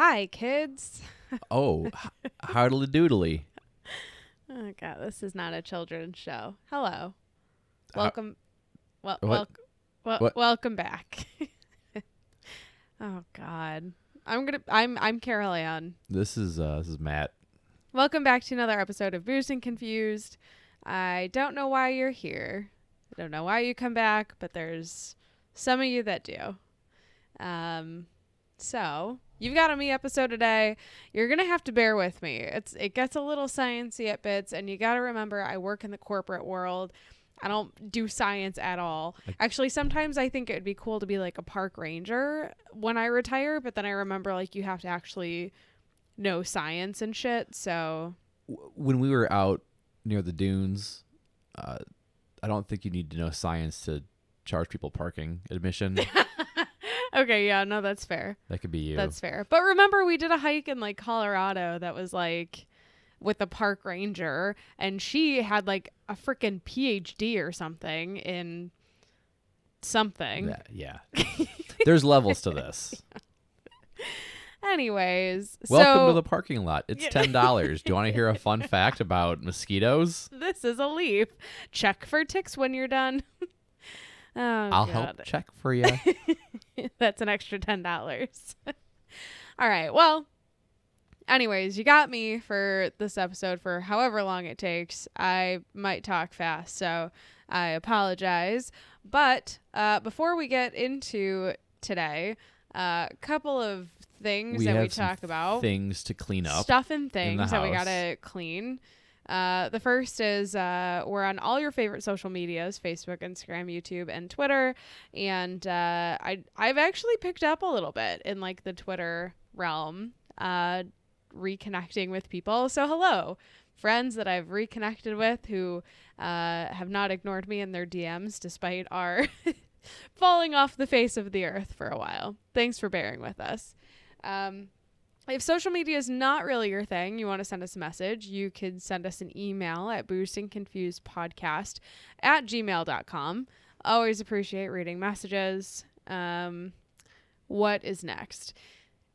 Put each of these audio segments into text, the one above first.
Hi, kids. Oh, h- hardly doodly. Oh god, this is not a children's show. Hello. Welcome well, What? wel- wel- What? welcome back. oh god. I'm to I'm I'm Carol Ann. This is uh this is Matt. Welcome back to another episode of Boozed and Confused. I don't know why you're here. I don't know why you come back, but there's some of you that do. Um so, you've got a me episode today. You're going to have to bear with me. It's it gets a little sciencey at bits and you got to remember I work in the corporate world. I don't do science at all. Actually, sometimes I think it would be cool to be like a park ranger when I retire, but then I remember like you have to actually know science and shit. So, When we were out near the dunes, uh, I don't think you need to know science to charge people parking admission. okay, yeah, no, that's fair. that could be you. That's fair. But remember, we did a hike in like Colorado that was like with a park ranger, and she had like a freaking PhD or something in something. That- yeah. There's levels to this. Anyways, Welcome so to the parking lot. It's Yeah. ten dollars. Do you want to hear a fun fact about mosquitoes? this is a leap. Check for ticks when you're done. oh, I'll God. help check for you. That's an extra ten dollars. All right. Well, anyways, you got me for this episode for however long it takes. I might talk fast, so I apologize. But uh, before we get into today, a couple of things we that we talk about things to clean up. stuff and things that we gotta clean. Uh, the first is uh, we're on all your favorite social medias: Facebook, Instagram, YouTube, and Twitter. And uh, I I've actually picked up a little bit in like the Twitter realm, uh, reconnecting with people. So hello, friends that I've reconnected with who uh, have not ignored me in their DMs despite our falling off the face of the earth for a while. Thanks for bearing with us. Um, if social media is not really your thing, you want to send us a message, you could send us an email at boozedandconfusedpodcast at gmail.com. Always appreciate reading messages. Um, what is next?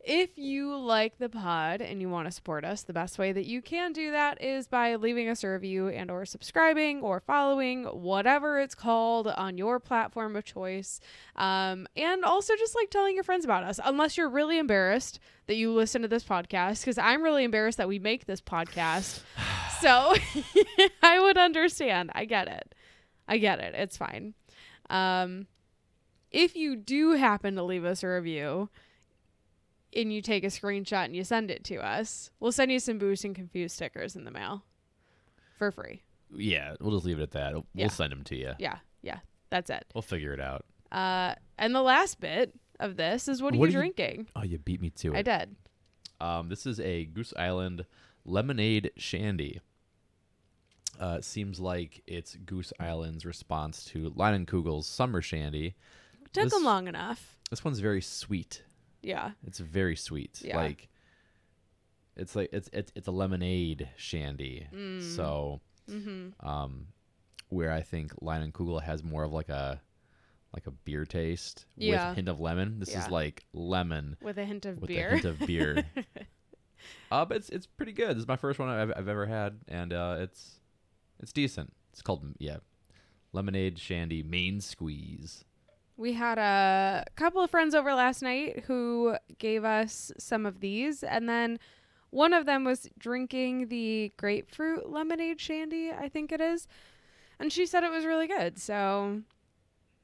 If you like the pod and you want to support us, the best way that you can do that is by leaving us a review and or subscribing or following whatever it's called on your platform of choice. Um, and also just like telling your friends about us, unless you're really embarrassed that you listen to this podcast, because I'm really embarrassed that we make this podcast. so I would understand. I get it. I get it. It's fine. Um, if you do happen to leave us a review and you take a screenshot and you send it to us, we'll send you some Boozed and Confused stickers in the mail for free. yeah, we'll just leave it at that. We'll Yeah. send them to you. Yeah, yeah, that's it. We'll figure it out. Uh, and the last bit of this is what are What you are you- drinking? Oh, you beat me to it. I did. Um, this is a Goose Island lemonade shandy. Uh, seems like it's Goose Island's response to Leinenkugel's summer shandy. Took This- them long enough. This one's very sweet. Yeah. It's very sweet. Yeah. Like it's like it's it's it's a lemonade shandy. Mm. So Mm-hmm. um where I think Leinenkugel has more of like a like a beer taste with a hint of lemon. This Yeah. is like lemon With a hint of with beer. a hint of beer. uh, but it's it's pretty good. This is my first one I've, I've ever had, and uh, it's it's decent. It's called yeah, lemonade shandy main squeeze. We had a couple of friends over last night who gave us some of these, and then one of them was drinking the grapefruit lemonade shandy, I think it is, and she said it was really good. So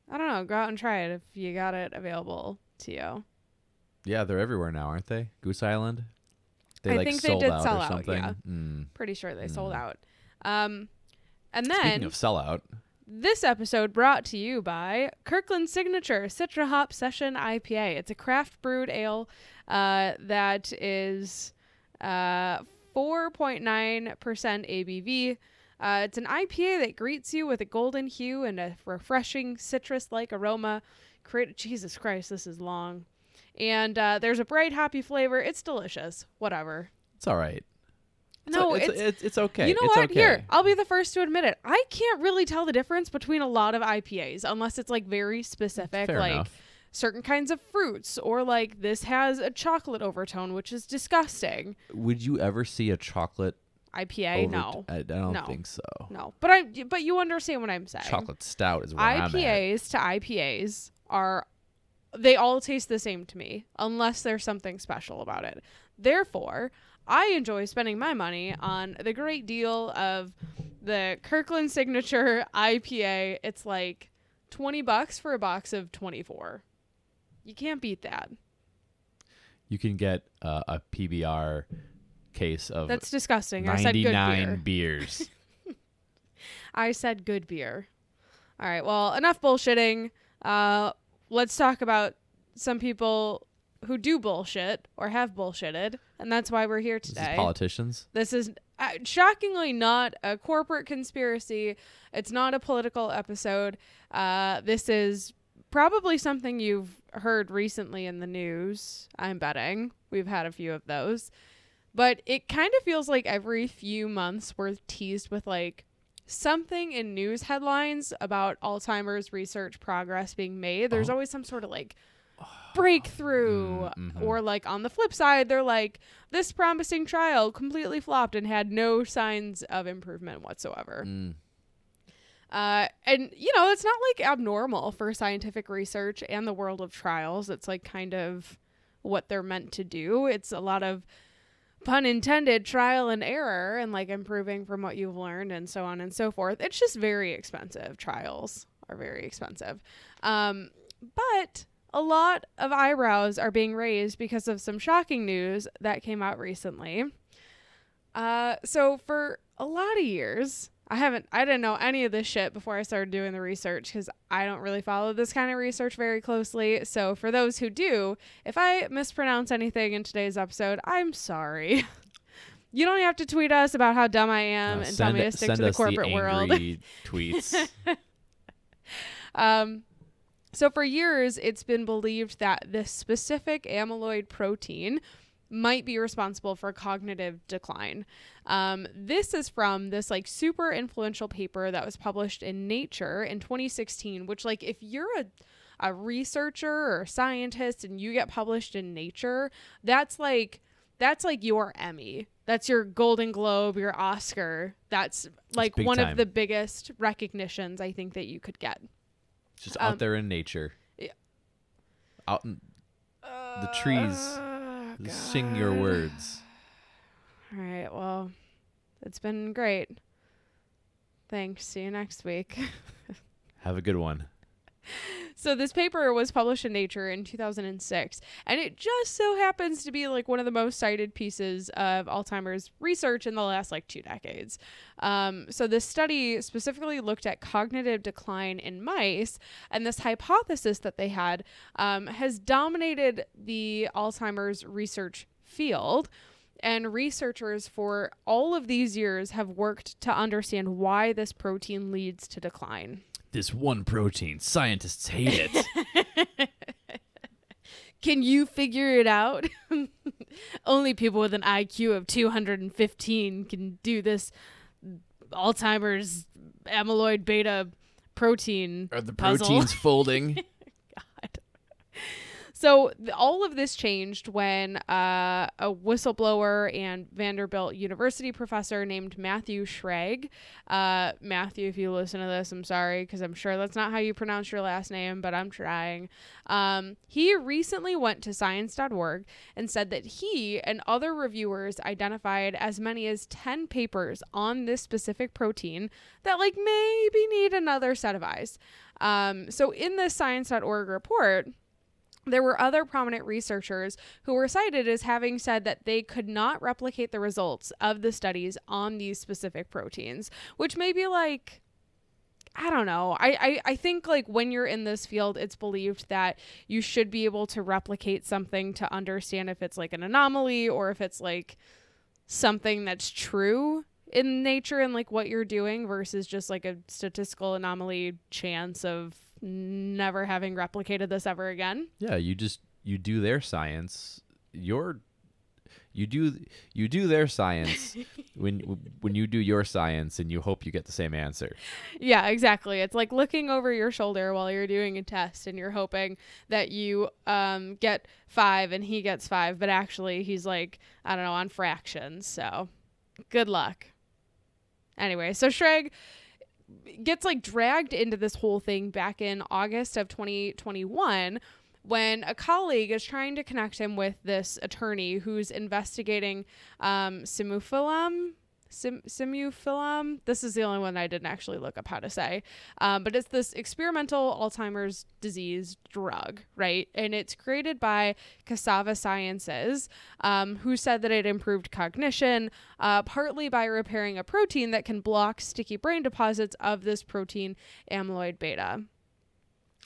I don't know, go out and try it if you got it available to you. Yeah, they're everywhere now, aren't they? Goose Island. They I like think they did out sell or out, something. yeah. Mm. Pretty sure they sold Mm. out. Um, and then Speaking of sellout, This episode brought to you by Kirkland Signature Citra Hop Session IPA. It's a craft brewed ale uh, that is uh, 4.9% ABV. Uh, it's an IPA that greets you with a golden hue and a refreshing citrus like aroma. Create- Jesus Christ, this is long. And uh, there's a bright hoppy flavor. It's delicious. Whatever. It's all right. It's no, it's, it's, it's it's okay. you know it's what? Okay. Here, I'll be the first to admit it. I can't really tell the difference between a lot of IPAs unless it's like very specific, Fair like enough. certain kinds of fruits, or like this has a chocolate overtone, which is disgusting. Would you ever see a chocolate? IPA, over- no, I, I don't No. think so. no. But I, but you understand what I'm saying. Chocolate stout is where I'm at. IPAs to IPAs are they all taste the same to me unless there's something special about it. Therefore, I enjoy spending my money on the great deal of the Kirkland Signature IPA. It's like 20 bucks for a box of 24. You can't beat that. You can get uh, a PBR case of That's disgusting. I said good beer. beers. I said good beer. All right. Well, enough bullshitting. Uh, let's talk about some people who do bullshit or have bullshitted, and that's why we're here This is today. politicians. This is uh, shockingly not a corporate conspiracy. It's not a political episode. Uh, this is probably something you've heard recently in the news. I'm betting we've had a few of those, but it kind of feels like every few months we're teased with like something in news headlines about Alzheimer's research progress being made. There's Oh. always some sort of like breakthrough Mm, mhm. or like on the flip side they're like this promising trial completely flopped and had no signs of improvement whatsoever. Mm. uh, and you know it's not like abnormal for scientific research and the world of trials. It's like kind of what they're meant to do. It's a lot of pun intended trial and error and like improving from what you've learned and so on and so forth. It's just very expensive. Trials are very expensive. Um, but a lot of eyebrows are being raised because of some shocking news that came out recently. Uh, so for a lot of years, I haven't, I didn't know any of this shit before I started doing the research because I don't really follow this kind of research very closely. So for those who do, if I mispronounce anything in today's episode, I'm sorry. You don't have to tweet us about how dumb I am No, and tell me to stick to the corporate world. angry tweets. Um, so for years, it's been believed that this specific amyloid protein might be responsible for cognitive decline. Um, this is from this like super influential paper that was published in Nature in 2016. Which like if you're a a researcher or a scientist and you get published in Nature, that's like that's like your Emmy. That's your Golden Globe, your Oscar. That's like one time. of the biggest recognitions I think that you could get. Just Um, out there in nature. yeah. Out in the trees. Oh, Sing your words. All right. Well, it's been great. Thanks. See you next week. Have a good one. So this paper was published in Nature in 2006, and it just so happens to be like one of the most cited pieces of Alzheimer's research in the last like two decades. Um, so this study specifically looked at cognitive decline in mice, and this hypothesis that they had um, has dominated the Alzheimer's research field. And researchers for all of these years have worked to understand why this protein leads to decline. This one protein, scientists hate it. Can you figure it out? Only people with an IQ of 215 can do this Alzheimer's amyloid beta protein. Are the puzzle. proteins folding? So all of this changed when uh, a whistleblower and Vanderbilt University professor named Matthew Schrag. Uh, Matthew, if you listen to this, I'm sorry because I'm sure that's not how you pronounce your last name, but I'm trying. Um, he recently went to Science.org and said that he and other reviewers identified as many as 10 papers on this specific protein that like maybe need another set of eyes. Um, so in this Science.org report, there were other prominent researchers who were cited as having said that they could not replicate the results of the studies on these specific proteins, which may be like, I don't know. I, I, I think like when you're in this field, it's believed that you should be able to replicate something to understand if it's like an anomaly or if it's like something that's true in nature and like what you're doing versus just like a statistical anomaly chance of never having replicated this ever again. Yeah, you just you do their science. Your you do you do their science when when you do your science and you hope you get the same answer. Yeah, exactly. It's like looking over your shoulder while you're doing a test and you're hoping that you um get 5 and he gets 5, but actually he's like I don't know on fractions. So, good luck. Anyway, so Schrag gets like dragged into this whole thing back in August of 2021 when a colleague is trying to connect him with this attorney who's investigating um, simufilam. Sim-. This is the only one I didn't actually look up how to say, um, but it's this experimental Alzheimer's disease drug, right? And it's created by Cassava Sciences, um, who said that it improved cognition, uh, partly by repairing a protein that can block sticky brain deposits of this protein, amyloid beta.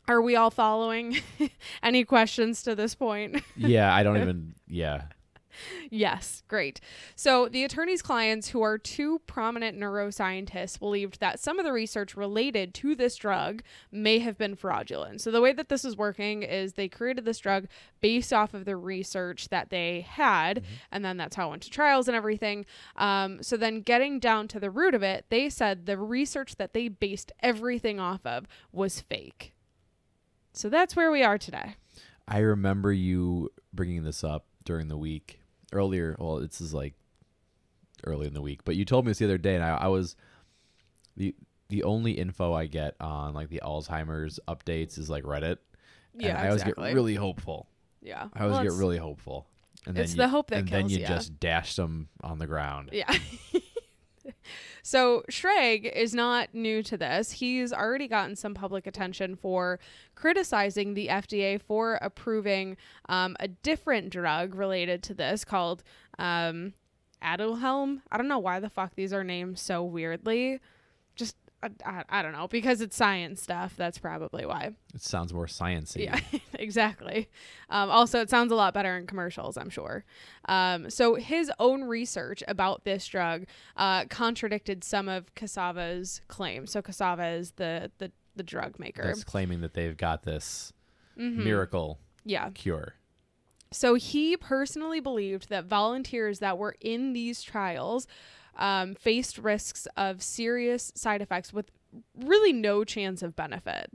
Are we all following? Any questions to this point? yeah, I don't even. Yeah. Yes, great. So, the attorney's clients, who are two prominent neuroscientists, believed that some of the research related to this drug may have been fraudulent. So, the way that this is working is they created this drug based off of the research that they had, mm-hmm. and then that's how it went to trials and everything. Um, so, then getting down to the root of it, they said the research that they based everything off of was fake. So that's where we are today. I remember you bringing this up during the week earlier. Well, this is like early in the week, but you told me this the other day, and I, I was the the only info I get on like the Alzheimer's updates is like Reddit. Yeah, I always get really hopeful. Yeah, I always well, get really hopeful. And it's then the you, hope that and kills then you ya. just dash them on the ground. Yeah. So Schrag is not new to this. He's already gotten some public attention for criticizing the FDA for approving um, a different drug related to this called um, Aduhelm. I don't know why the fuck these are named so weirdly. I, I, don't know because it's science stuff. That's probably why. It sounds more sciencey. Yeah, exactly. Um, also, it sounds a lot better in commercials. I'm sure. Um, so his own research about this drug uh, contradicted some of Cassava's claims. So Cassava is the the the drug maker. That's claiming that they've got this mm-hmm. miracle yeah. cure. So he personally believed that volunteers that were in these trials um, faced risks of serious side effects with really no chance of benefit.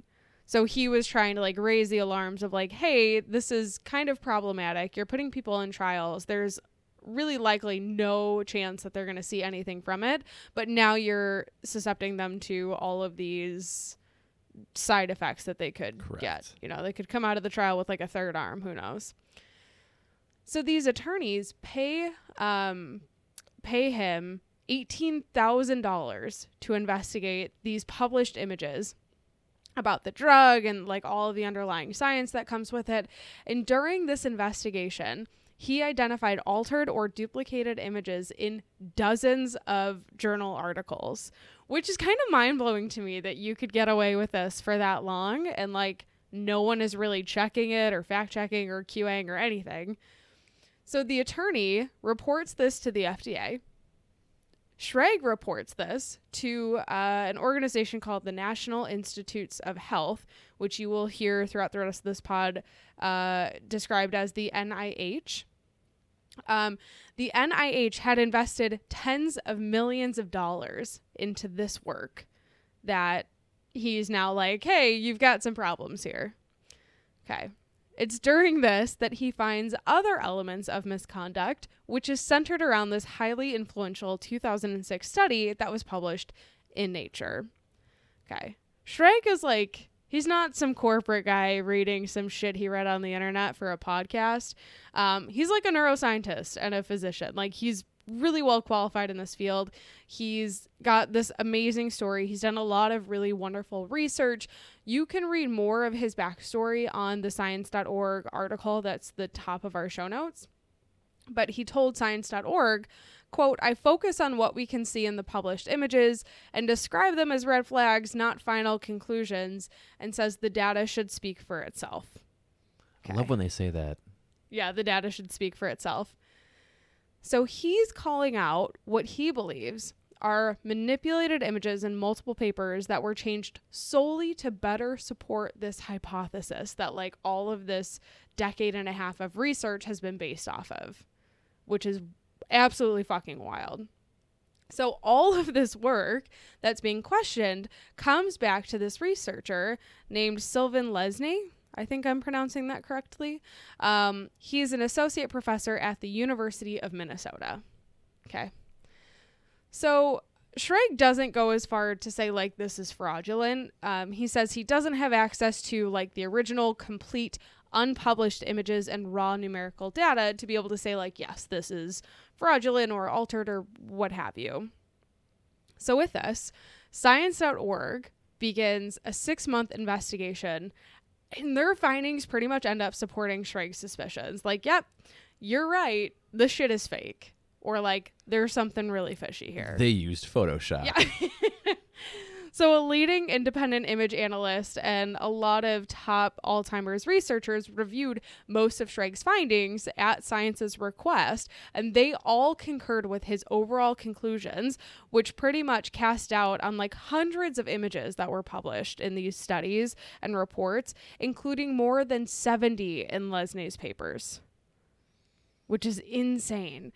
So he was trying to like raise the alarms of like, hey, this is kind of problematic. You're putting people in trials. There's really likely no chance that they're going to see anything from it, but now you're suscepting them to all of these side effects that they could Correct. get. You know, they could come out of the trial with like a third arm, who knows. So these attorneys pay um pay him $18,000 to investigate these published images about the drug and like all of the underlying science that comes with it. And during this investigation, he identified altered or duplicated images in dozens of journal articles, which is kind of mind blowing to me that you could get away with this for that long and like no one is really checking it or fact checking or QAing or anything. So the attorney reports this to the FDA. Schrag reports this to uh, an organization called the National Institutes of Health, which you will hear throughout the rest of this pod uh, described as the NIH. Um, the NIH had invested tens of millions of dollars into this work that he's now like, hey, you've got some problems here. Okay. It's during this that he finds other elements of misconduct, which is centered around this highly influential 2006 study that was published in Nature. Okay. Schrag is like, he's not some corporate guy reading some shit he read on the internet for a podcast. Um, he's like a neuroscientist and a physician. Like, he's really well qualified in this field. He's got this amazing story. He's done a lot of really wonderful research. You can read more of his backstory on the science.org article that's the top of our show notes. But he told science.org, quote, I focus on what we can see in the published images and describe them as red flags, not final conclusions, and says the data should speak for itself. I love when they say that. Yeah, the data should speak for itself. So he's calling out what he believes are manipulated images in multiple papers that were changed solely to better support this hypothesis that, like, all of this decade and a half of research has been based off of, which is absolutely fucking wild. So, all of this work that's being questioned comes back to this researcher named Sylvain Lesné. I think I'm pronouncing that correctly. Um, he's an associate professor at the University of Minnesota. Okay. So Schrag doesn't go as far to say like this is fraudulent. Um, he says he doesn't have access to like the original, complete, unpublished images and raw numerical data to be able to say like yes, this is fraudulent or altered or what have you. So with this, science.org begins a six month investigation and their findings pretty much end up supporting Schrag's suspicions. Like, yep, you're right. The shit is fake. Or like, there's something really fishy here. They used Photoshop. Yeah. so, a leading independent image analyst and a lot of top Alzheimer's researchers reviewed most of Schrag's findings at Science's request, and they all concurred with his overall conclusions, which pretty much cast doubt on like hundreds of images that were published in these studies and reports, including more than 70 in Lesné's papers, which is insane.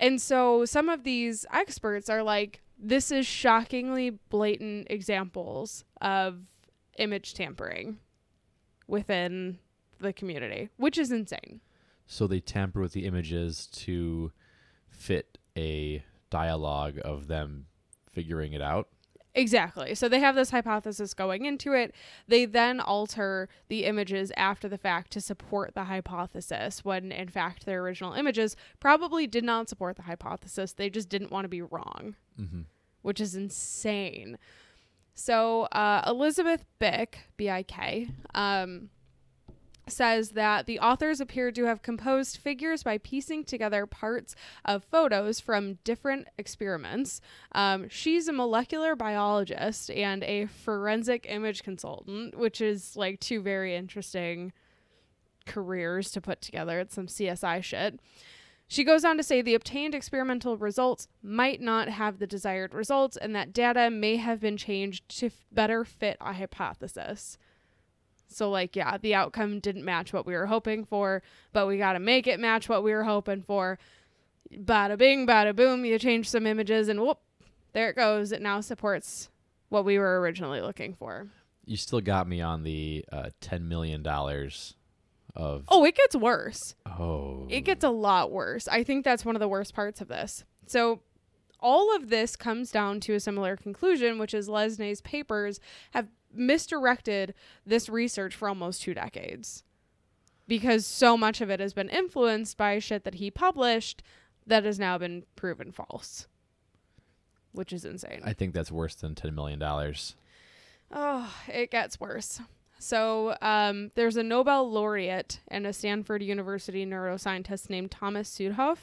And so some of these experts are like, this is shockingly blatant examples of image tampering within the community, which is insane. So they tamper with the images to fit a dialogue of them figuring it out. Exactly. So they have this hypothesis going into it. They then alter the images after the fact to support the hypothesis, when in fact their original images probably did not support the hypothesis. They just didn't want to be wrong, Mm-hmm. which is insane. So uh, Elisabeth Bik, B I K, um, says that the authors appear to have composed figures by piecing together parts of photos from different experiments. Um, she's a molecular biologist and a forensic image consultant, which is like two very interesting careers to put together. It's some CSI shit. She goes on to say the obtained experimental results might not have the desired results and that data may have been changed to f- better fit a hypothesis. So, like, yeah, the outcome didn't match what we were hoping for, but we got to make it match what we were hoping for. Bada bing, bada boom, you change some images, and whoop, there it goes. It now supports what we were originally looking for. You still got me on the uh, ten million dollars of Oh, it gets worse. oh It gets a lot worse. I think that's one of the worst parts of this. So, all of this comes down to a similar conclusion, which is Lesné's papers have misdirected this research for almost two decades. Because so much of it has been influenced by shit that he published that has now been proven false, which is insane. I think that's worse than ten million dollars. Oh, it gets worse. So, um, there's a Nobel laureate and a Stanford University neuroscientist named Thomas Südhof.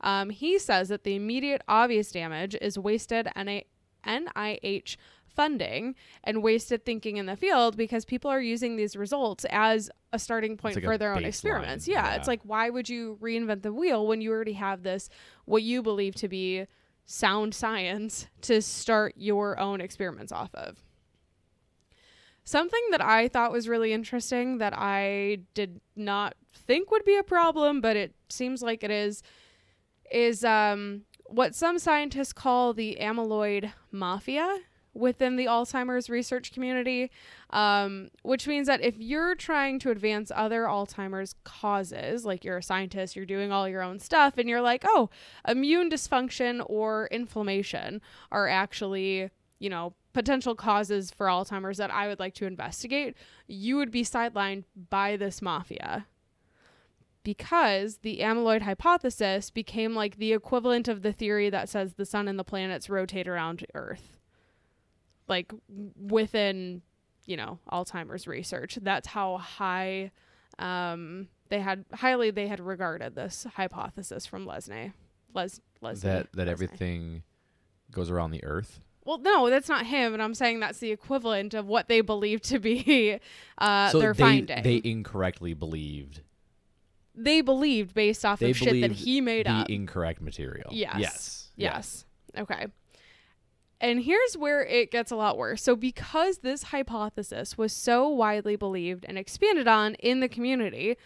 Um, he says that the immediate obvious damage is wasted NA- NIH funding and wasted thinking in the field because people are using these results as a starting point like for their own experiments. Yeah, yeah. it's like why would you reinvent the wheel when you already have this what you believe to be sound science to start your own experiments off of? Something that I thought was really interesting that I did not think would be a problem, but it seems like it is, is um, what some scientists call the amyloid mafia within the Alzheimer's research community, um, which means that if you're trying to advance other Alzheimer's causes, like you're a scientist, you're doing all your own stuff, and you're like, oh, immune dysfunction or inflammation are actually, you know, potential causes for Alzheimer's that I would like to investigate, you would be sidelined by this mafia. Because the amyloid hypothesis became like the equivalent of the theory that says the sun and the planets rotate around Earth. Like within, you know, Alzheimer's research. That's how high um, they had highly they had regarded this hypothesis from Lesné. Les Lesné. that that everything goes around the Earth. Well, no, that's not him, and I'm saying that's the equivalent of what they believed to be uh, so their they finding. they incorrectly believed They believed based off they of shit that he made up. the up. incorrect material. Yes. Yes. Yes. Okay. And here's where it gets a lot worse. So, because this hypothesis was so widely believed and expanded on in the community,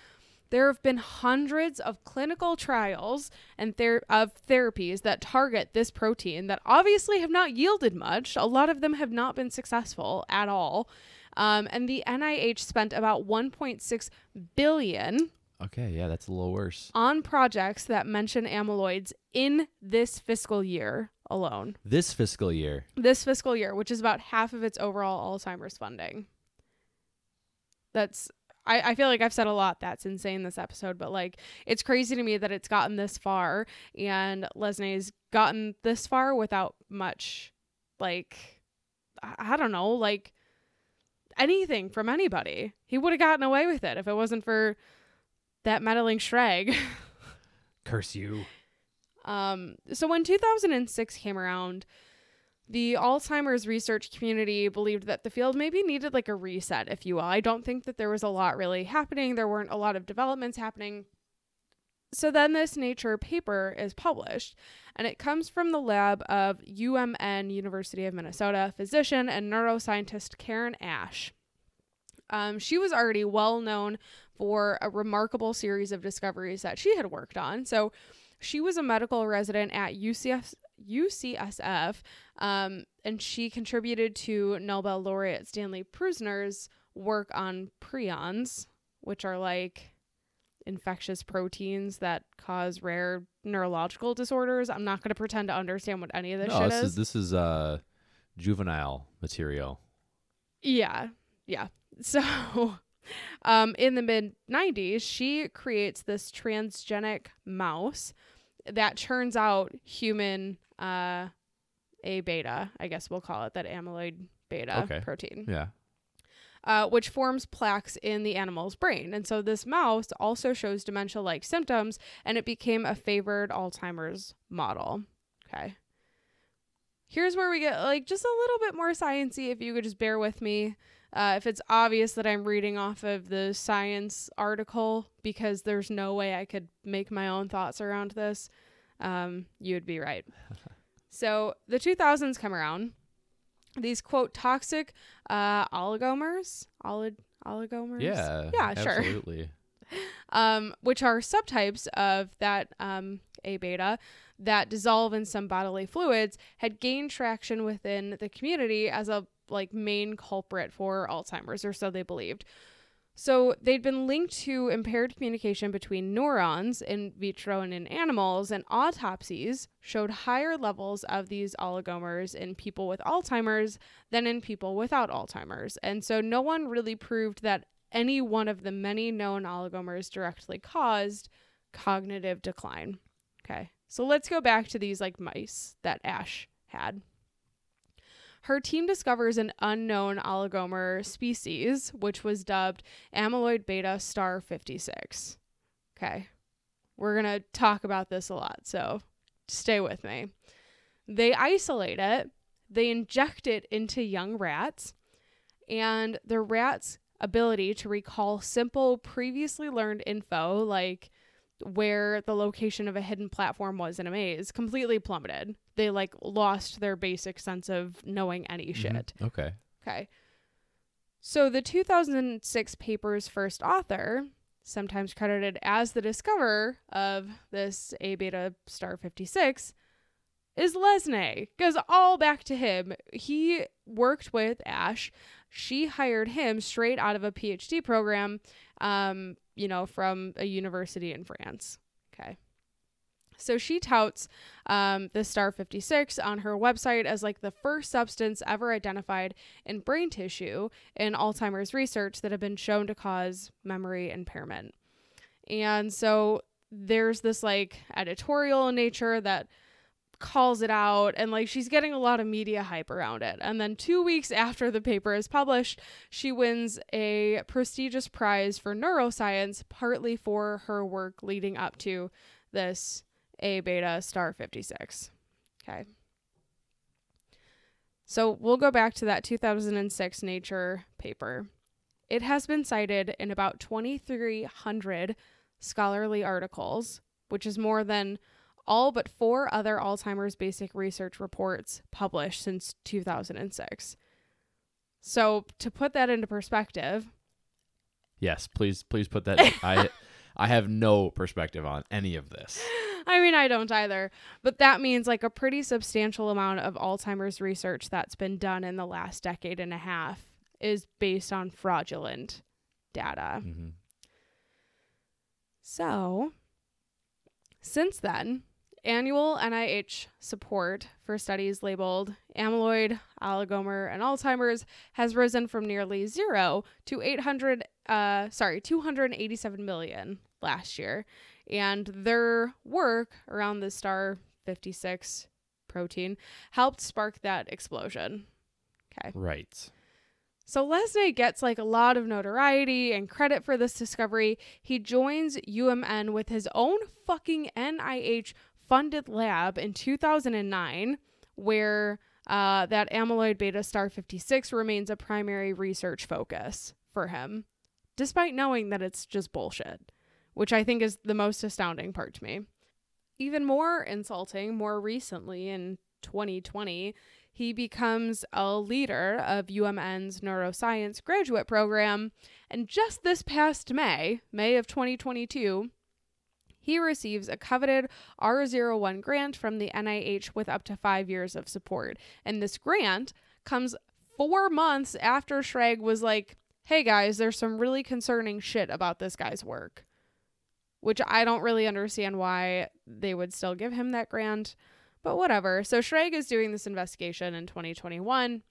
there have been hundreds of clinical trials and ther- of therapies that target this protein that obviously have not yielded much. A lot of them have not been successful at all. Um, and the NIH spent about 1.6 billion Okay. Yeah, that's a little worse. on projects that mention amyloids in this fiscal year alone. This fiscal year. This fiscal year, which is about half of its overall Alzheimer's funding. That's I, I feel like I've said a lot that's insane this episode, but like it's crazy to me that it's gotten this far and Lesné's gotten this far without much like I, I don't know, like anything from anybody. He would have gotten away with it if it wasn't for that meddling Schrag. Curse you. Um, so when 2006 came around, the Alzheimer's research community believed that the field maybe needed like a reset, if you will. I don't think that there was a lot really happening. There weren't a lot of developments happening. So then this Nature paper is published, and it comes from the lab of UMN, University of Minnesota, physician and neuroscientist Karen Ashe. Um, she was already well known for a remarkable series of discoveries that she had worked on. So she was a medical resident at UCF, UCSF, um, and she contributed to Nobel laureate Stanley Prusiner's work on prions, which are like infectious proteins that cause rare neurological disorders. I'm not going to pretend to understand what any of this no, shit this is. is this is uh juvenile material. Yeah, yeah. So, um, in the mid 90s, she creates this transgenic mouse that churns out human uh, A beta, I guess we'll call it that amyloid beta Okay. protein, Yeah. uh, which forms plaques in the animal's brain. And so, this mouse also shows dementia like symptoms, and it became a favored Alzheimer's model. Okay. Here's where we get like just a little bit more sciency if you could just bear with me. Uh, if it's obvious that I'm reading off of the science article because there's no way I could make my own thoughts around this, um, you would be right. so the 2000s come around. These quote toxic uh, oligomers, olig- oligomers, Yeah. yeah, sure Absolutely. um, which are subtypes of that um, A beta that dissolve in some bodily fluids, had gained traction within the community as a like main culprit for Alzheimer's, or so they believed. So they'd been linked to impaired communication between neurons in vitro and in animals, and autopsies showed higher levels of these oligomers in people with Alzheimer's than in people without Alzheimer's. And so no one really proved that any one of the many known oligomers directly caused cognitive decline. Okay. So let's go back to these like mice that Ashe had. Her team discovers an unknown oligomer species, which was dubbed amyloid beta star 56. Okay. We're going to talk about this a lot, so stay with me. They isolate it, they inject it into young rats, and the rats' ability to recall simple, previously learned info, like where the location of a hidden platform was in a maze, completely plummeted. They like lost their basic sense of knowing any Mhm. shit. Okay. Okay. So the 2006 paper's first author, sometimes credited as the discoverer of this A beta star 56, is Lesné. Goes all back to him. He worked with Ashe. She hired him straight out of a PhD program, um, you know, from a university in France. Okay. So she touts um, the star 56 on her website as like the first substance ever identified in brain tissue in Alzheimer's research that have been shown to cause memory impairment. And so there's this like editorial nature that calls it out and like she's getting a lot of media hype around it. And then 2 weeks after the paper is published, she wins a prestigious prize for neuroscience partly for her work leading up to this A beta star 56. Okay. So we'll go back to that 2006 Nature paper. It has been cited in about 2,300 scholarly articles, which is more than all but four other Alzheimer's basic research reports published since 2006. So, to put that into perspective, Yes, please, please put that. I, I have no perspective on any of this. I mean, I don't either, but that means like a pretty substantial amount of Alzheimer's research that's been done in the last decade and a half is based on fraudulent data. hmm So, since then, annual NIH support for studies labeled amyloid, oligomer, and Alzheimer's has risen from nearly zero to 800, uh, sorry, 287 million last year. And their work around the star 56 protein helped spark that explosion. Okay. Right. So Lesné gets like a lot of notoriety and credit for this discovery. He joins UMN with his own fucking NIH funded lab in 2009, where uh, that amyloid beta star 56 remains a primary research focus for him, despite knowing that it's just bullshit, which I think is the most astounding part to me. Even more insulting, more recently in 2020, he becomes a leader of UMN's neuroscience graduate program. And just this past May, May of 2022, he receives a coveted R01 grant from the NIH with up to five years of support. And this grant comes four months after Schrag was like, hey guys, there's some really concerning shit about this guy's work. Which I don't really understand why they would still give him that grant. But whatever. So Schrag is doing this investigation in 2021,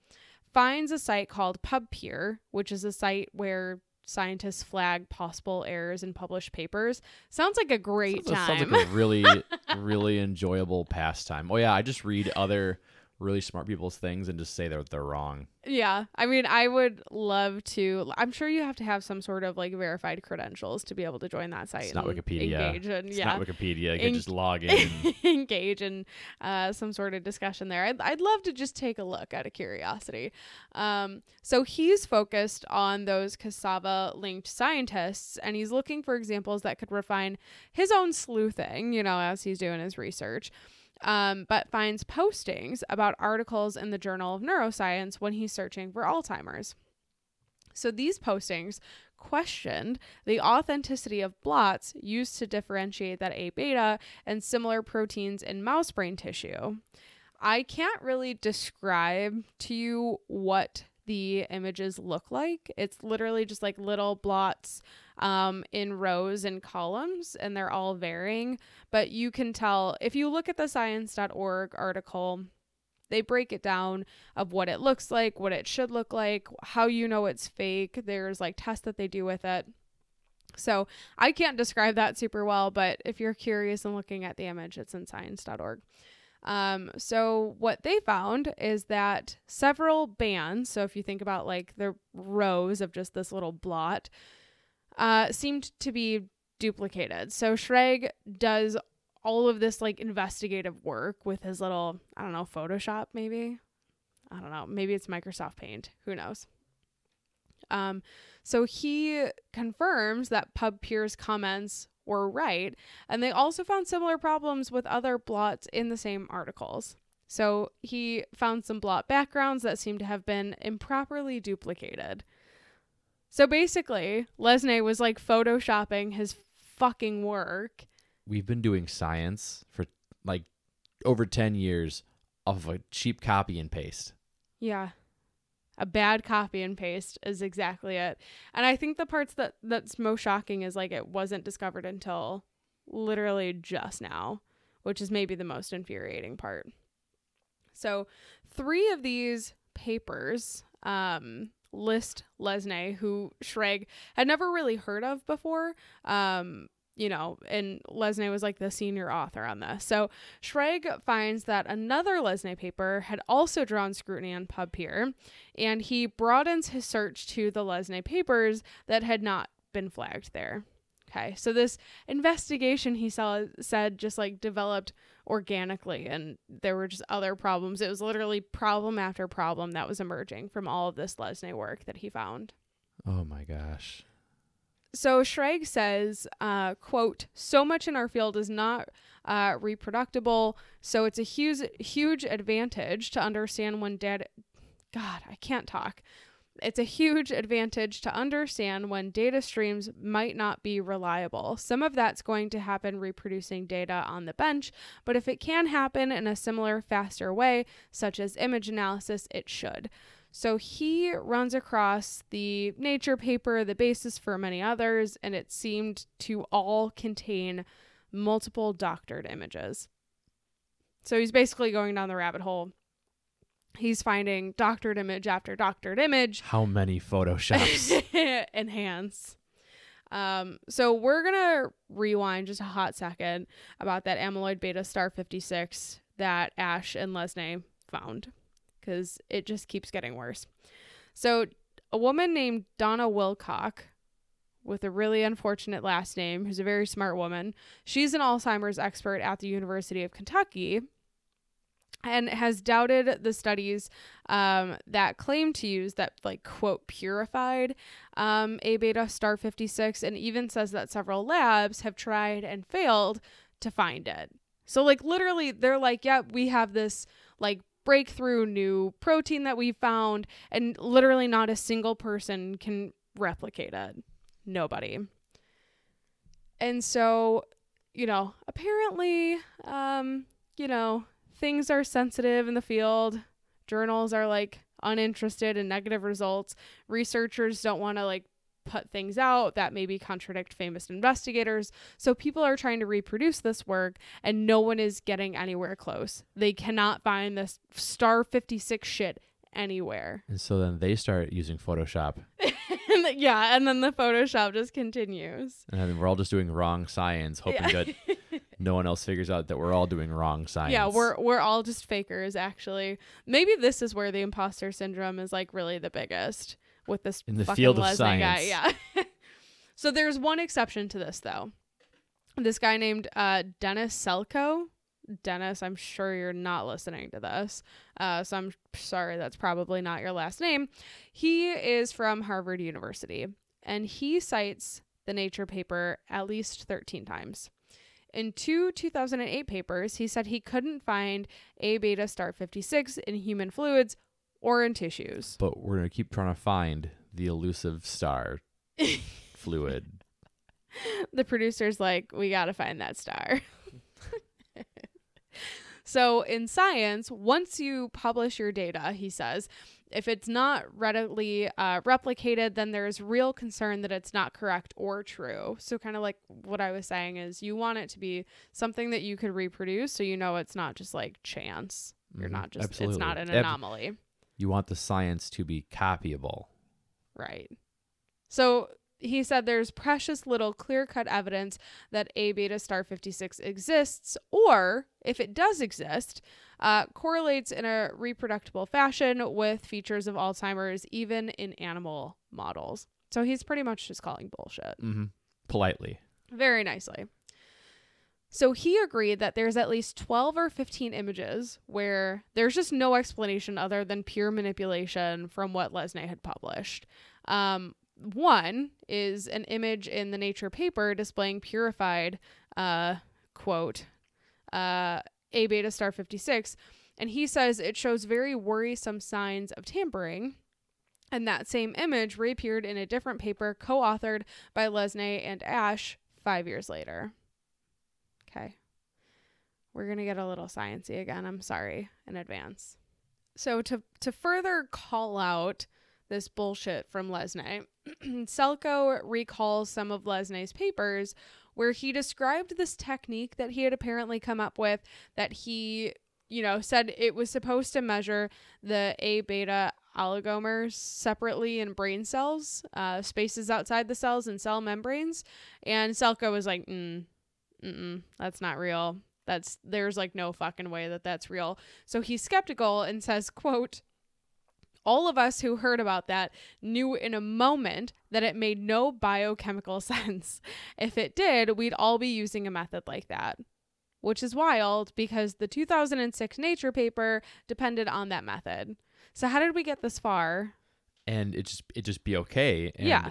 finds a site called PubPeer, which is a site where scientists flag possible errors in published papers. Sounds like a great Sounds, time. sounds like a really, really enjoyable pastime. Oh yeah, I just read other really smart people's things and just say they're they're wrong. yeah. I mean, I would love to. I'm sure you have to have some sort of like verified credentials to be able to join that site. It's not and Wikipedia. Engage and It's yeah. not Wikipedia. You can just log in. engage in uh, some sort of discussion there. I'd, I'd love to just take a look out of curiosity. Um, so he's focused on those cassava linked scientists and he's looking for examples that could refine his own sleuthing, you know, as he's doing his research. Um, but finds postings about articles in the Journal of Neuroscience when he's searching for Alzheimer's. So these postings questioned the authenticity of blots used to differentiate that A beta and similar proteins in mouse brain tissue. I can't really describe to you what the images look like. It's literally just like little blots um, in rows and columns, and they're all varying. But you can tell if you look at the science.org article, they break it down of what it looks like, what it should look like, how you know it's fake. There's like tests that they do with it. So I can't describe that super well, but if you're curious and looking at the image, it's in science.org. Um, so what they found is that several bands, so if you think about like the rows of just this little blot, uh, seemed to be duplicated. So Schrag does all of this like investigative work with his little, I don't know, Photoshop maybe. I don't know. Maybe it's Microsoft Paint. Who knows? Um, so he confirms that PubPeer's comments were right, and they also found similar problems with other blots in the same articles. So he found some blot backgrounds that seem to have been improperly duplicated. So basically, Lesné was like photoshopping his fucking work. We've been doing science for like over 10 years off of a cheap copy and paste. Yeah. A bad copy and paste is exactly it. And I think the parts that that's most shocking is like it wasn't discovered until literally just now, which is maybe the most infuriating part. So, three of these papers um, list Lesné, who Schrag had never really heard of before. Um, you know, and Lesné was like the senior author on this. So Schrag finds that another Lesné paper had also drawn scrutiny on PubPeer, and he broadens his search to the Lesné papers that had not been flagged there. Okay, so this investigation he saw said just like developed organically, and there were just other problems. It was literally problem after problem that was emerging from all of this Lesné work that he found. Oh my gosh. So Schrag says, uh, quote, so much in our field is not uh, reproducible, so it's a huge, huge advantage to understand when data, God, I can't talk. It's a huge advantage to understand when data streams might not be reliable. Some of that's going to happen reproducing data on the bench, but if it can happen in a similar, faster way, such as image analysis, it should. So he runs across the Nature paper, the basis for many others, and it seemed to all contain multiple doctored images. So he's basically going down the rabbit hole. He's finding doctored image after doctored image. How many photoshops? Enhance. Um, so we're gonna rewind just a hot second about that amyloid beta star 56 that Ashe and Lesné found because it just keeps getting worse. So, a woman named Donna Wilcock, with a really unfortunate last name, who's a very smart woman, she's an Alzheimer's expert at the University of Kentucky and has doubted the studies um, that claim to use that like quote purified um, a beta star 56 and even says that several labs have tried and failed to find it so like literally they're like yeah we have this like breakthrough new protein that we found, and literally not a single person can replicate it. Nobody. And so, you know, apparently, um, you know, things are sensitive in the field. Journals are like uninterested in negative results. Researchers don't want to like put things out that maybe contradict famous investigators. So people are trying to reproduce this work and no one is getting anywhere close. They cannot find this star 56 shit anywhere. And so then they start using Photoshop. yeah, and then the Photoshop just continues. And then we're all just doing wrong science, hoping yeah. that no one else figures out that we're all doing wrong science. Yeah, we're we're all just fakers actually. Maybe this is where the imposter syndrome is like really the biggest with this in the field of science. guy. Yeah. so there's one exception to this though. This guy named uh, Dennis Selkoe. Dennis, I'm sure you're not listening to this. Uh, so I'm sorry, that's probably not your last name. He is from Harvard University and he cites the Nature paper at least 13 times. In two 2008 papers, he said he couldn't find A beta star 56 in human fluids or in tissues. But we're going to keep trying to find the elusive star fluid. The producer's like, we got to find that star. so, in science, once you publish your data, he says, if it's not readily uh, replicated, then there's real concern that it's not correct or true. So, kind of like what I was saying is, you want it to be something that you could reproduce, so you know it's not just like chance. You're mm-hmm. not just Absolutely. it's not an anomaly you want the science to be copyable. Right. So he said there's precious little clear cut evidence that A beta star 56 exists, or if it does exist, uh, correlates in a reproducible fashion with features of Alzheimer's, even in animal models. So he's pretty much just calling bullshit. Mm-hmm. Politely. Very nicely. So he agreed that there's at least 12 or 15 images where there's just no explanation other than pure manipulation from what Lesné had published. Um, one is an image in the Nature paper displaying purified, uh, quote, uh, A beta star 56. And he says it shows very worrisome signs of tampering. And that same image reappeared in a different paper co authored by Lesné and Ashe five years later. Okay. We're going to get a little sciency again. I'm sorry in advance. So to to further call out this bullshit from Lesné, Selkoe recalls some of Lesné's papers where he described this technique that he had apparently come up with that he, you know, said it was supposed to measure the A beta oligomers separately in brain cells, uh, spaces outside the cells and cell membranes. And Selkoe was like, mm, mm, that's not real. That's there's like no fucking way that that's real. So he's skeptical and says, "quote all of us who heard about that knew in a moment that it made no biochemical sense. If it did, we'd all be using a method like that. Which is wild because the 2006 Nature paper depended on that method. So how did we get this far? And it just it just be okay. And yeah.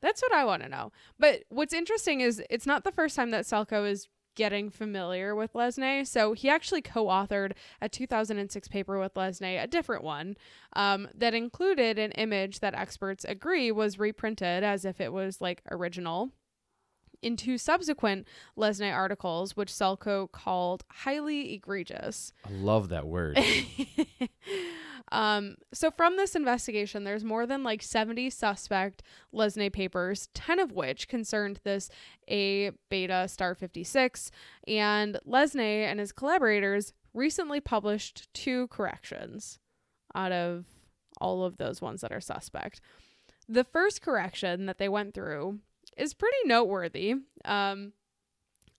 That's what I want to know. But what's interesting is it's not the first time that Selkoe is getting familiar with Lesné. So he actually co authored a 2006 paper with Lesné, a different one, um, that included an image that experts agree was reprinted as if it was like original. In two subsequent Lesné articles, which Selkoe called highly egregious. I love that word. Um, so from this investigation, there's more than like 70 suspect Lesné papers, 10 of which concerned this A beta star 56. And Lesné and his collaborators recently published two corrections out of all of those ones that are suspect. The first correction that they went through is pretty noteworthy. Um,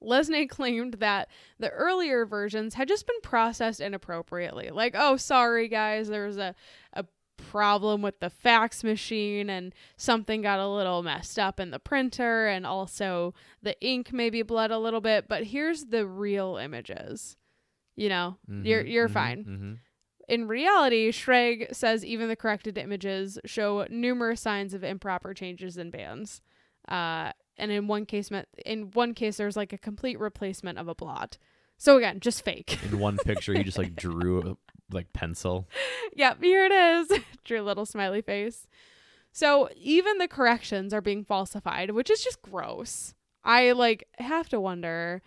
Lesné claimed that the earlier versions had just been processed inappropriately. Like, oh, sorry guys, there was a, a problem with the fax machine and something got a little messed up in the printer and also the ink maybe bled a little bit, but here's the real images. You know, Mhm, you're you're mhm, fine. mhm. In reality, Schrag says even the corrected images show numerous signs of improper changes in bands. Uh, and in one case, in one case, there's like a complete replacement of a blot. So again, just fake. In one picture, he just like drew a, like pencil. yep, here it is. Drew a little smiley face. So even the corrections are being falsified, which is just gross. I like have to wonder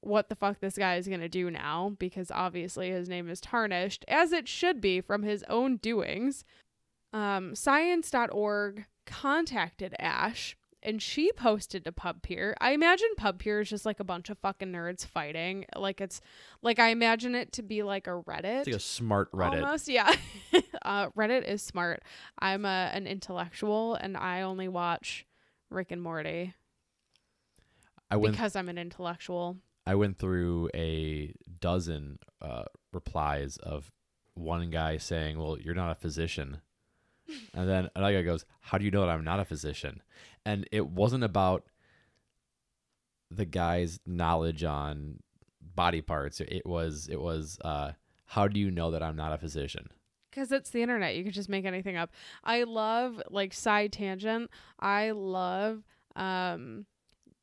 what the fuck this guy is going to do now because obviously his name is tarnished as it should be from his own doings. Um, science.org contacted Ashe and she posted to PubPeer. I imagine PubPeer is just like a bunch of fucking nerds fighting. Like it's like I imagine it to be like a Reddit. It's like a smart Reddit. Almost, yeah. uh, Reddit is smart. I'm a, an intellectual and I only watch Rick and Morty I went because I'm an intellectual. I went through a dozen uh, replies of one guy saying, "Well, you're not a physician," and then another guy goes, "How do you know that I'm not a physician?" And it wasn't about the guy's knowledge on body parts. It was it was uh, how do you know that I'm not a physician? Because it's the internet. You can just make anything up. I love, like, side tangent. I love, um,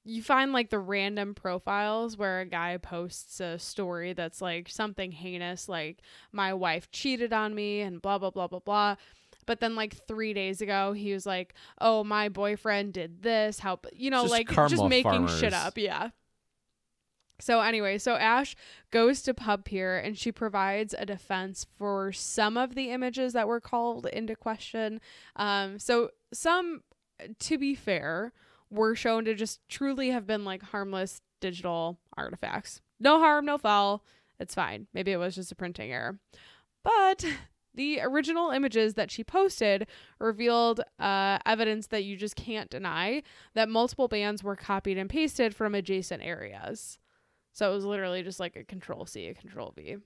you find like the random profiles where a guy posts a story that's like something heinous, like my wife cheated on me and blah, blah, blah, blah, blah. But then, like three days ago, he was like, "Oh, my boyfriend did this. How you know, Just like just making shit up." Yeah. So anyway, so Ashe goes to PubPeer and she provides a defense for some of the images that were called into question. Um, so some, to be fair, were shown to just truly have been like harmless digital artifacts. No harm, no foul. It's fine. Maybe it was just a printing error. But the original images that she posted revealed uh, evidence that you just can't deny that multiple bands were copied and pasted from adjacent areas. So it was literally just like a control C, a control V.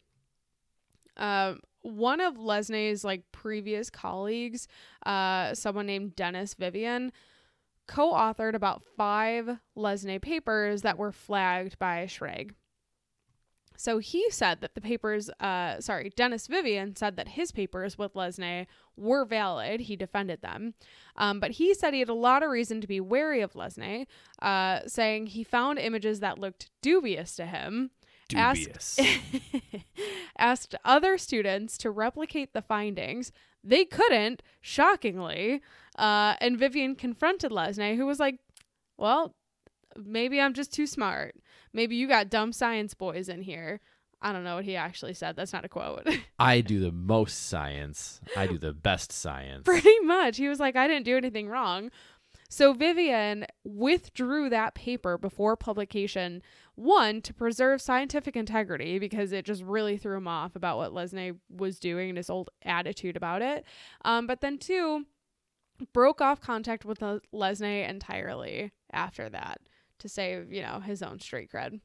Um, one of Lesné's like previous colleagues, uh, someone named Dennis Vivian, co-authored about five Lesné papers that were flagged by Schrag. So he said that the papers, uh, sorry, Dennis Vivian said that his papers with Lesné were valid. He defended them. Um, but he said he had a lot of reason to be wary of Lesné, uh, saying he found images that looked dubious to him. Dubious. asked other students to replicate the findings. They couldn't, shockingly. Uh, and Vivian confronted Lesné, who was like, Well, maybe I'm just too smart. Maybe you got dumb science boys in here. I don't know what he actually said. That's not a quote. I do the most science. I do the best science. Pretty much. He was like, I didn't do anything wrong. So Vivian withdrew that paper before publication, one, to preserve scientific integrity because it just really threw him off about what Lesné was doing and his old attitude about it. Um, but then two, broke off contact with Le- Lesné entirely after that to save, you know, his own street cred.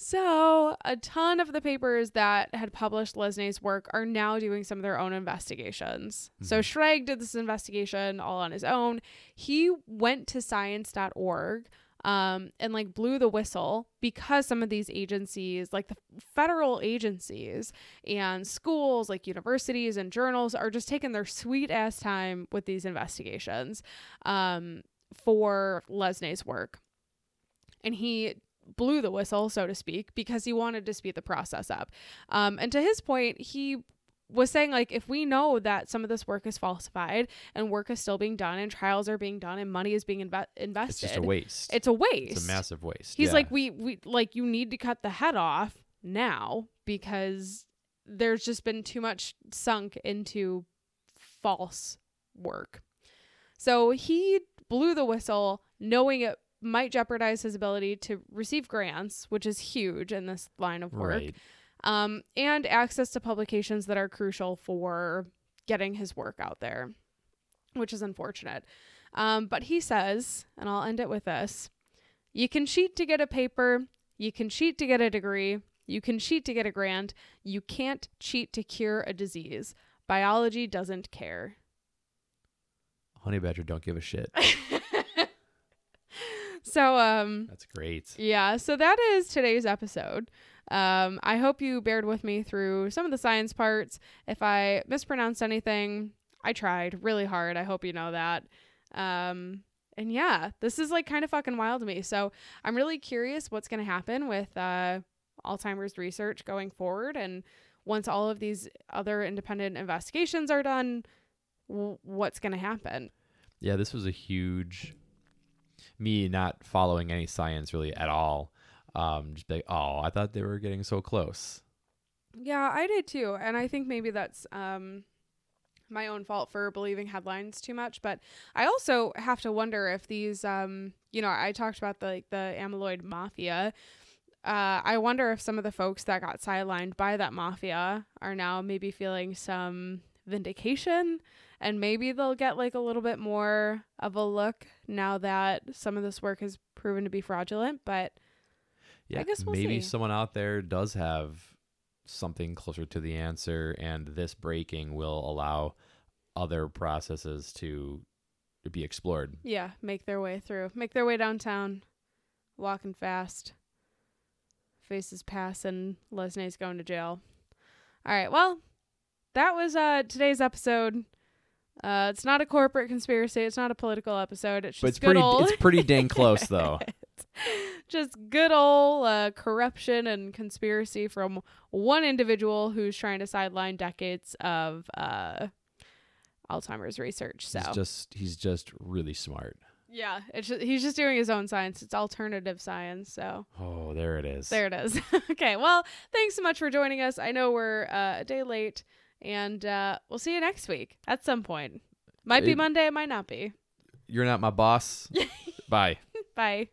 So, a ton of the papers that had published Lesné's work are now doing some of their own investigations. So, Mhm. Schrag did this investigation all on his own. He went to science.org um, and like blew the whistle because some of these agencies, like the federal agencies and schools, like universities and journals, are just taking their sweet ass time with these investigations um, for Lesné's work. And he blew the whistle, so to speak, because he wanted to speed the process up. Um, and to his point, he was saying like if we know that some of this work is falsified and work is still being done and trials are being done and money is being inve- invested, It's just a waste. It's a waste. It's a massive waste. He's Yeah. like we we like you need to cut the head off now because there's just been too much sunk into false work. So he blew the whistle knowing it might jeopardize his ability to receive grants, which is huge in this line of work. right. Um and access to publications that are crucial for getting his work out there, which is unfortunate. Um, but he says, and I'll end it with this you can cheat to get a paper, you can cheat to get a degree, you can cheat to get a grant, you can't cheat to cure a disease. Biology doesn't care. Honey Badger don't give a shit. so, um, That's great. Yeah, so that is today's episode. Um, I hope you bared with me through some of the science parts. If I mispronounced anything, I tried really hard. I hope you know that. Um, and yeah, this is like kind of fucking wild to me. So I'm really curious what's going to happen with uh, Alzheimer's research going forward. And once all of these other independent investigations are done, w- what's going to happen? Yeah, this was a huge me not following any science really at all. Um, just like, oh, I thought they were getting so close. Yeah, I did too. And I think maybe that's um my own fault for believing headlines too much, but I also have to wonder if these um you know, I talked about the like the amyloid mafia. Uh I wonder if some of the folks that got sidelined by that mafia are now maybe feeling some vindication and maybe they'll get like a little bit more of a look now that some of this work has proven to be fraudulent, but Yeah, I guess we'll maybe see. someone out there does have something closer to the answer, and this breaking will allow other processes to be explored. Yeah, make their way through. Make their way downtown, walking fast. Faces pass and Lesné's going to jail. All right, well, that was uh today's episode. Uh it's not a corporate conspiracy, it's not a political episode. It's just But it's good pretty old it's pretty dang close though. just good old uh, corruption and conspiracy from one individual who's trying to sideline decades of uh Alzheimer's research. So He's just he's just really smart. Yeah, it's just, he's just doing his own science. It's alternative science. So Oh, there it is. there it is. okay, well, thanks so much for joining us. I know we're uh, a day late, and uh, we'll see you next week at some point. Might be It- Monday, it might not be. You're not my boss. Bye. Bye.